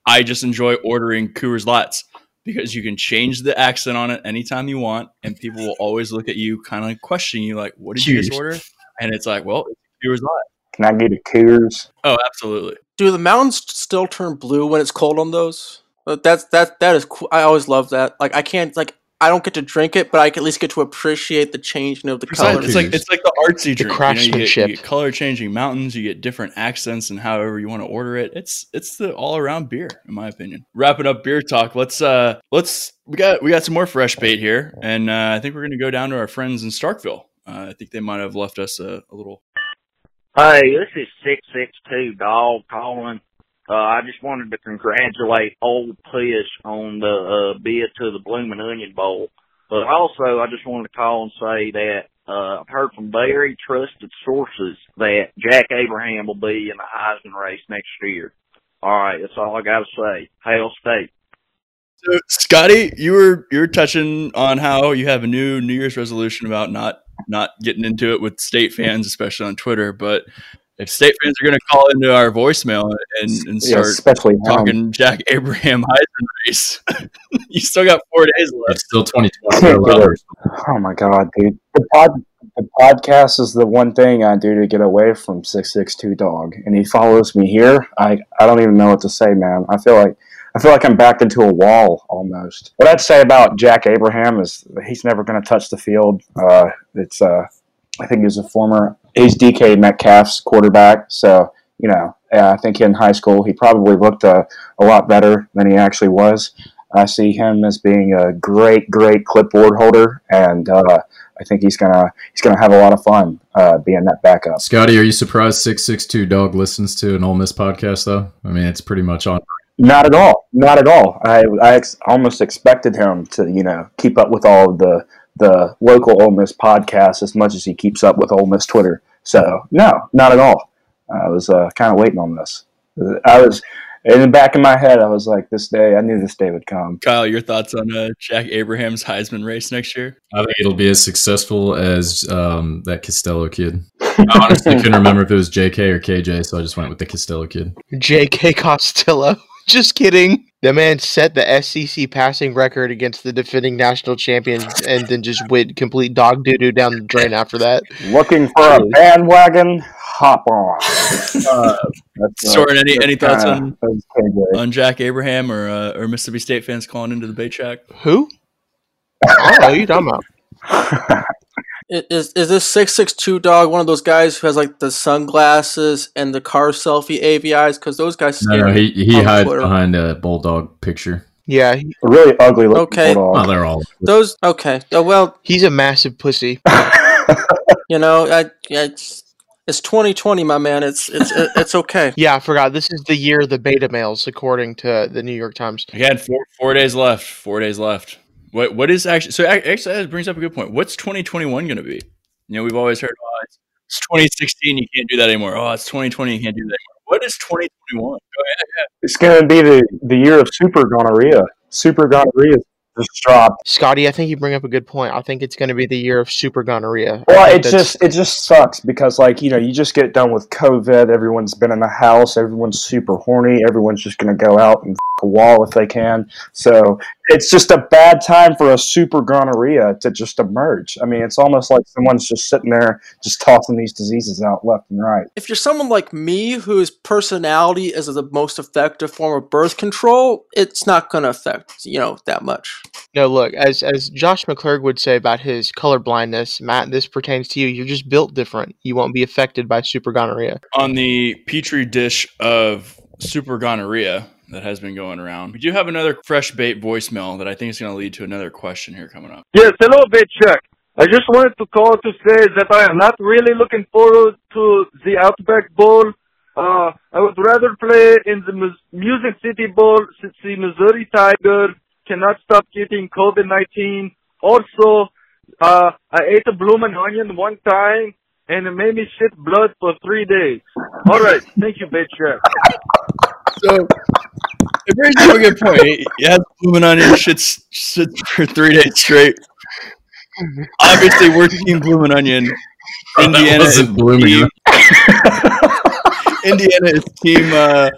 I just enjoy ordering Coors Lights because you can change the accent on it anytime you want, and people will always look at you, kind of questioning you, like, "What did you just order?" And it's like, "Well, it's Coors Light." Can I get a Coors? Oh, absolutely. Do the mountains still turn blue when it's cold on those? That's that that is cool. I always love that. Like I can't like I don't get to drink it, but I can at least get to appreciate the changing of the It's like, colors. it's like it's like the artsy drink. You, know, you, get, craftsmanship. you get color changing mountains. You get different accents and however you want to order it. It's it's the all around beer, in my opinion. Wrapping up beer talk. Let's uh let's we got we got some more fresh bait here, and uh, I think we're gonna go down to our friends in Starkville. Uh, I think they might have left us a, a little. Hey, this is six six two dog calling. Uh, I just wanted to congratulate old Push on the uh, bid to the Bloomin' Onion Bowl, but also I just wanted to call and say that uh, I've heard from very trusted sources that Jack Abraham will be in the Heisman race next year. All right, that's all I got to say. Hail State. So, Scotty, you were you were touching on how you have a new New Year's resolution about not not getting into it with state fans, especially on Twitter. But if state fans are going to call into our voicemail and, and Yeah, start especially now. talking Jack Abraham Heisman race, you still got four days left. It's still 2020. Can't get dollars. Oh my god, dude! The pod, the podcast is the one thing I do to get away from six six two dog, and he follows me here. I I don't even know what to say, man. I feel like I feel like I'm backed into a wall almost. What I'd say about Jack Abraham is he's never going to touch the field. Uh, it's uh, I think he's a former he's DK Metcalf's quarterback, so you know yeah, I think in high school he probably looked a, a lot better than he actually was. I see him as being a great, great clipboard holder, and uh, I think he's gonna he's gonna have a lot of fun uh, being that backup. Scotty, are you surprised 662 Dog listens to an Ole Miss podcast, though? I mean, it's pretty much on. Not at all, not at all. I I ex- almost expected him to you know keep up with all of the the local Ole Miss podcasts as much as he keeps up with Ole Miss Twitter. So no, not at all. I was uh, kind of waiting on this. I was in the back of my head. I was like, this day. I knew this day would come. Kyle, your thoughts on uh, Jack Abraham's Heisman race next year? I think it'll be as successful as um, that Costello kid. I honestly couldn't remember if it was JK or KJ, so I just went with the Costello kid. J.K. Costello. Just kidding. The man set the SEC passing record against the defending national champions and then just went complete dog doo doo down the drain after that. Looking for a bandwagon? Hop on. Uh, That's, Soren, any any thoughts on on Jack Abraham or uh, or Mississippi State fans calling into the bait shack? Who? I don't know who you talking about. I- Is is this six six two dog one of those guys who has like the sunglasses and the car selfie AVIs? Because those guys No, scare no, me. he, he hides Twitter. behind a bulldog picture. Yeah, he- A really ugly looking Okay. Oh, they're all. Those okay. Uh, well, he's a massive pussy. you know, I, I it's, it's 2020, my man. It's it's it's okay. Yeah, I forgot. This is the year of the beta males, according to the New York Times. Again, four four days left. Four days left. What what is actually so? ac- Actually, that brings up a good point. What's 2021 going to be? You know, we've always heard, oh, it's, it's 2016. You can't do that anymore. Oh, it's 2020. You can't do that anymore. What is 2021? Go ahead. It's going to be the, the year of super gonorrhea. Super gonorrhea just dropped. Scotty, I think you bring up a good point. I think it's going to be the year of super gonorrhea. Well, it just it just sucks because like you know you just get done with COVID. Everyone's been in the house. Everyone's super horny. Everyone's just going to go out and f- a wall if they can. So it's just a bad time for a super gonorrhea to just emerge. I mean, it's almost like someone's just sitting there just tossing these diseases out left and right. If you're someone like me whose personality is the most effective form of birth control, it's not going to affect you know that much. No, look, as as Josh McClurg would say about his color blindness, Matt, this pertains to you. You're just built different. You won't be affected by super gonorrhea. On the petri dish of super gonorrhea that has been going around, we do have another fresh bait voicemail that I think is going to lead to another question here coming up. Yes, hello, bait shack. I just wanted to call to say that I am not really looking forward to the Outback Bowl. Uh, I would rather play in the Mus- Music City Bowl since the Missouri Tiger cannot stop getting COVID-19. Also, uh, I ate a bloomin' onion one time and it made me shit blood for three days. All right. Thank you, Big Chef. So it brings up a good point. He he has blooming onion shits, shits for three days straight. Obviously, we're team blooming onion. Indiana is blooming team, Indiana is team uh,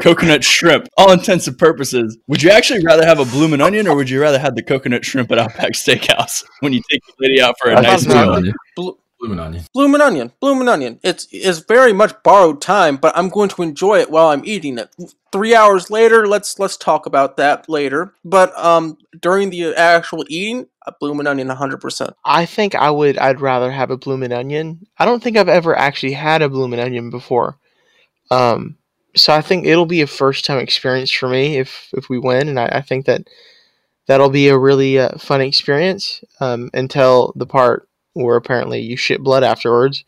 coconut shrimp. All intents and purposes. Would you actually rather have a blooming onion, or would you rather have the coconut shrimp at Outback Steakhouse when you take the lady out for a I nice meal? Blo- Bloomin' onion. Bloomin' onion, bloomin' onion. It's is very much borrowed time, but I'm going to enjoy it while I'm eating it. Three hours later, let's let's talk about that later. But um, during the actual eating, a bloomin' onion, hundred percent. I think I would. I'd rather have a bloomin' onion. I don't think I've ever actually had a bloomin' onion before. Um, so I think it'll be a first time experience for me if if we win, and I, I think that that'll be a really uh, fun experience. Um, until the part where apparently you shit blood afterwards.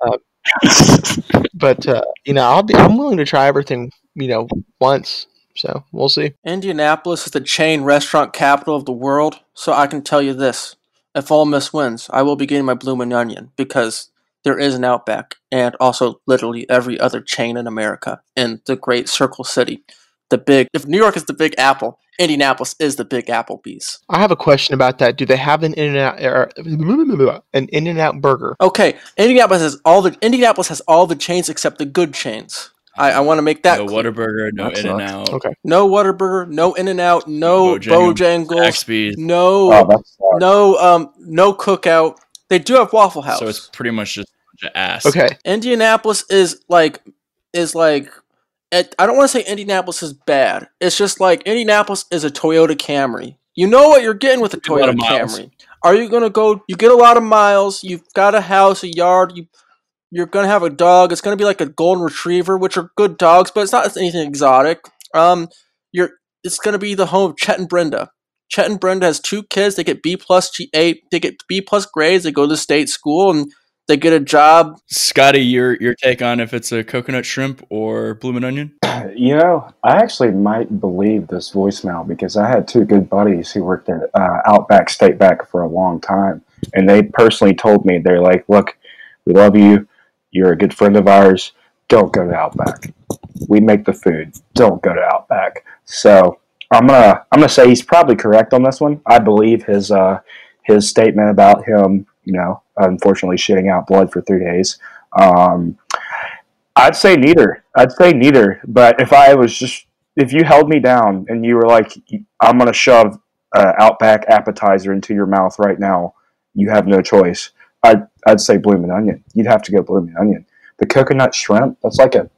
Uh, but uh, you know, I'll be. I'm willing to try everything. You know, once. So we'll see. Indianapolis is the chain restaurant capital of the world, so I can tell you this: if Ole Miss wins, I will be getting my bloomin' onion because there is an Outback, and also literally every other chain in America in the great Circle City. The big, if New York is the Big Apple, Indianapolis is the Big Applebee's. I have a question about that. Do they have an in and out er, an in and out burger? Okay, Indianapolis has all the Indianapolis has all the chains except the good chains. I, I want to make that No clear. Whataburger, no In and. Out, Okay. No Whataburger, no In and Out, no Bojangles, Bojangles, Zaxby's. no Oh, no um no Cookout. They do have Waffle House. So it's pretty much just a bunch of ass. Okay. Indianapolis is like is like it, I don't want to say Indianapolis is bad. It's just like Indianapolis is a Toyota Camry. You know what you're getting with a A Toyota miles. Camry. Are you gonna go? You get a lot of miles. You've got a house, a yard. You you're gonna have a dog. It's gonna be like a golden retriever, which are good dogs, but it's not anything exotic. Um, you're it's gonna be the home of Chet and Brenda. Chet and Brenda has two kids. They get B plus G eight. They get B plus grades. They go to the state school and they get a job Scotty, your your take on if it's a coconut shrimp or bloomin' onion? You know, I actually might believe this voicemail because I had two good buddies who worked at uh, Outback State Back for a long time, and they personally told me they're like, "Look, we love you. You're a good friend of ours. Don't go to Outback. We make the food. Don't go to Outback." So I'm gonna I'm gonna say he's probably correct on this one. I believe his uh, his statement about him, you know, unfortunately shitting out blood for three days. Um, I'd say neither. I'd say neither. But if I was just, if you held me down and you were like, I'm going to shove uh, Outback appetizer into your mouth right now, you have no choice. I'd, I'd say blooming onion. You'd have to go blooming onion. The coconut shrimp, that's like a,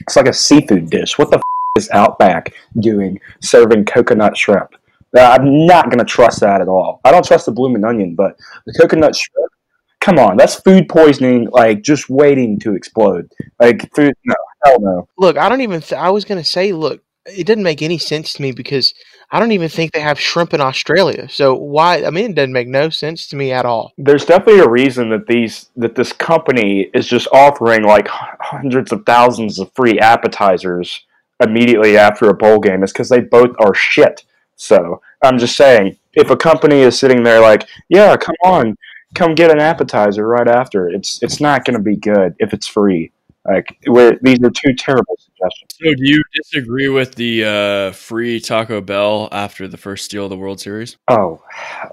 it's like a seafood dish. What the f- is Outback doing serving coconut shrimp? I'm not going to trust that at all. I don't trust the blooming onion, but the coconut shrimp, come on, that's food poisoning, like just waiting to explode. Like food, no, hell no. Look, I don't even. Th- I was gonna say, look, it didn't make any sense to me because I don't even think they have shrimp in Australia. So why? I mean, it doesn't make no sense to me at all. There's definitely a reason that these that this company is just offering like hundreds of thousands of free appetizers immediately after a bowl game. Is because they both are shit. So I'm just saying, if a company is sitting there like, yeah, come on, come get an appetizer right after, it's it's not going to be good if it's free. Like we're, these are two terrible suggestions. So do you disagree with the uh, free Taco Bell after the first steal of the World Series? Oh,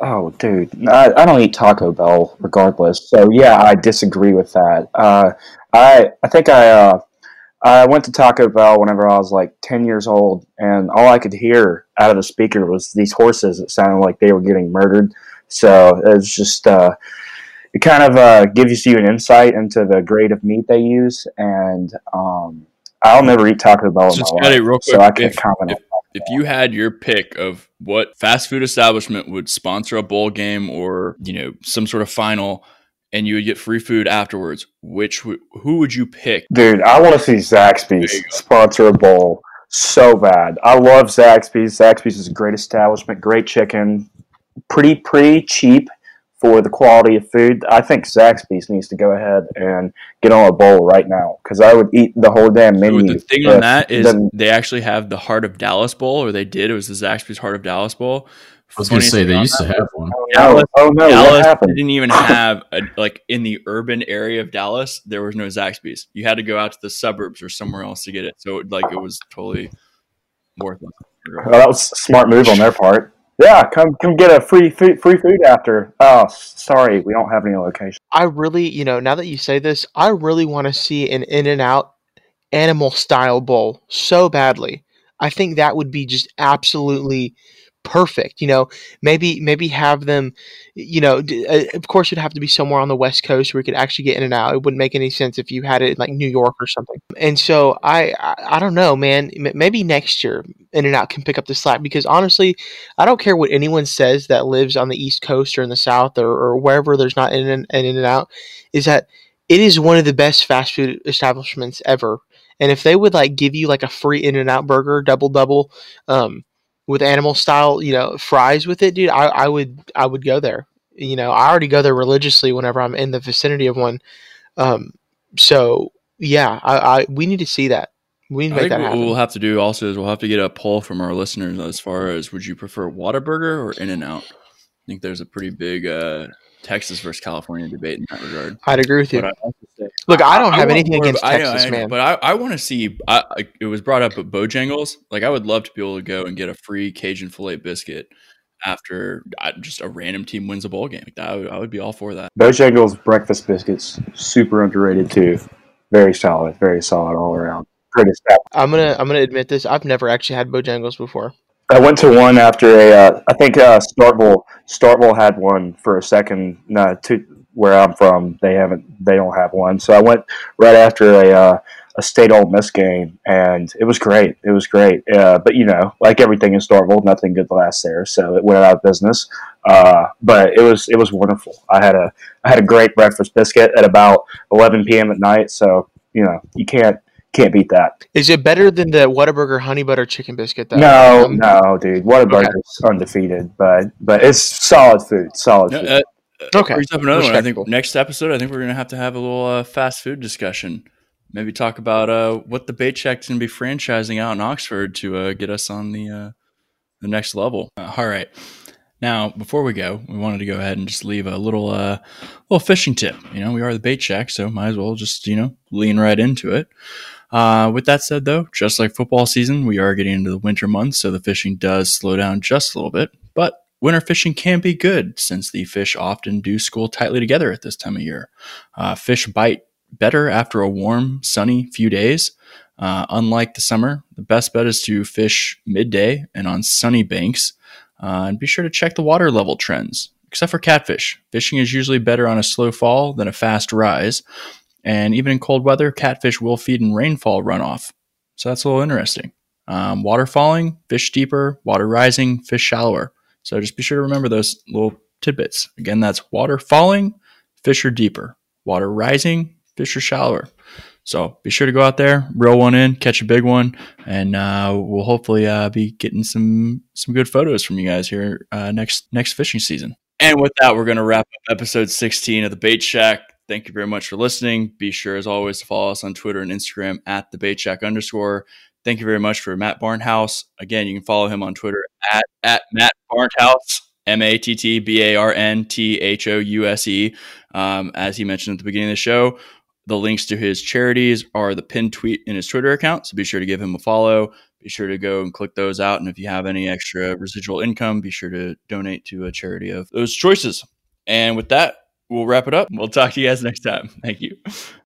oh, dude, I, I don't eat Taco Bell regardless. So yeah, I disagree with that. Uh, I I think I uh, I went to Taco Bell whenever I was like ten years old, and all I could hear out of the speaker was these horses that sounded like they were getting murdered. So it's just uh, it kind of uh, gives you an insight into the grade of meat they use, and um, I'll never eat Taco Bell in my life, real so I quick, can't if- comment. If you had your pick of what fast food establishment would sponsor a bowl game or you know some sort of final, and you would get free food afterwards, which w- who would you pick? Dude, I want to see Zaxby's sponsor a bowl so bad. I love Zaxby's. Zaxby's is a great establishment, great chicken, pretty pretty cheap for the quality of food, I think Zaxby's needs to go ahead and get on a bowl right now because I would eat the whole damn menu. the thing on that is they actually have the Heart of Dallas Bowl, or they did. It was the Zaxby's Heart of Dallas Bowl. I was going to say they used to have one. Oh, Dallas, oh no! Dallas didn't even have a, like in the urban area of Dallas. There was no Zaxby's. You had to go out to the suburbs or somewhere else to get it. So like it was totally worthless. Well, that was a smart move on their part. Yeah, come come get a free free, free food after. Oh, sorry, we don't have any location. I really, you know, now that you say this, I really want to see an In and Out animal style bowl so badly. I think that would be just absolutely perfect. You know, maybe maybe have them. You know, uh, of course, it'd have to be somewhere on the West Coast where you could actually get in and out. It wouldn't make any sense if you had it in like New York or something. And so I, I, I don't know, man. Maybe next year, In and Out can pick up the slack because honestly, I don't care what anyone says that lives on the East Coast or in the South or, or wherever there's not In and In and Out, is that it is one of the best fast food establishments ever. And if they would like give you like a free In and Out burger, double double, um, with animal style, you know, fries with it, dude, I, I would I would go there. You know, I already go there religiously whenever I'm in the vicinity of one. Um, so yeah, I, I we need to see that. We need to make that what we'll have to do also is we'll have to get a poll from our listeners as far as would you prefer Whataburger or In and Out? I think there's a pretty big uh, Texas versus California debate in that regard. I'd agree with you. I say- Look, I don't have want anything more of- against I Texas, I man. But I, I want to see. I, I, it was brought up at Bojangles. Like I would love to be able to go and get a free Cajun filet biscuit after uh, just a random team wins a bowl game. Like that, I would, I would be all for that. Bojangles breakfast biscuits super underrated too. Very solid, very solid all around. Greatest. app. I'm gonna I'm gonna admit this. I've never actually had Bojangles before. I went to one after a. Uh, I think uh, Starkville. Starkville had one for a second. No, to where I'm from, they haven't. They don't have one. So I went right after a uh, a state Ole Miss game, and it was great. It was great. Uh, but you know, like everything in Starkville, nothing good lasts there. So it went out of business. Uh, but it was it was wonderful. I had a I had a great breakfast biscuit at about 11 p.m. at night. So you know, you can't can't beat that. Is it better than the Whataburger honey butter chicken biscuit? Though? No, Um, no, dude. Whataburger's undefeated, but but it's solid food. Solid No, food. uh, Okay, brings up another one. I think next episode, I think we're gonna have to have a little uh, fast food discussion. Maybe talk about uh, what the bait shack's gonna be franchising out in Oxford to uh, get us on the uh, the next level. Uh, all right. Now, before we go, we wanted to go ahead and just leave a little uh, little fishing tip. You know, we are the bait shack, so might as well just you know lean right into it. Uh, with that said, though, just like football season, we are getting into the winter months, so the fishing does slow down just a little bit. But winter fishing can be good since the fish often do school tightly together at this time of year. Uh, fish bite better after a warm, sunny few days. Uh, unlike the summer, the best bet is to fish midday and on sunny banks. Uh, and be sure to check the water level trends. Except for catfish, fishing is usually better on a slow fall than a fast rise. And even in cold weather, catfish will feed in rainfall runoff. So that's a little interesting. Um, water falling, fish deeper. Water rising, fish shallower. So just be sure to remember those little tidbits. Again, that's water falling, fish are deeper. Water rising, fish are shallower. So be sure to go out there, reel one in, catch a big one, and uh, we'll hopefully uh, be getting some some good photos from you guys here uh, next next fishing season. And with that, we're going to wrap up episode 16 of the Bait Shack. Thank you very much for listening. Be sure, as always, to follow us on Twitter and Instagram at the Bait Shack underscore. Thank you very much for Matt Barnthouse. Again, you can follow him on Twitter at, at Matt Barnthouse, M A T T B A R N T H O U S E. Um, as he mentioned at the beginning of the show, the links to his charities are the pinned tweet in his Twitter account. So be sure to give him a follow. Be sure to go and click those out. And if you have any extra residual income, be sure to donate to a charity of those choices. And with that, we'll wrap it up. We'll talk to you guys next time. Thank you.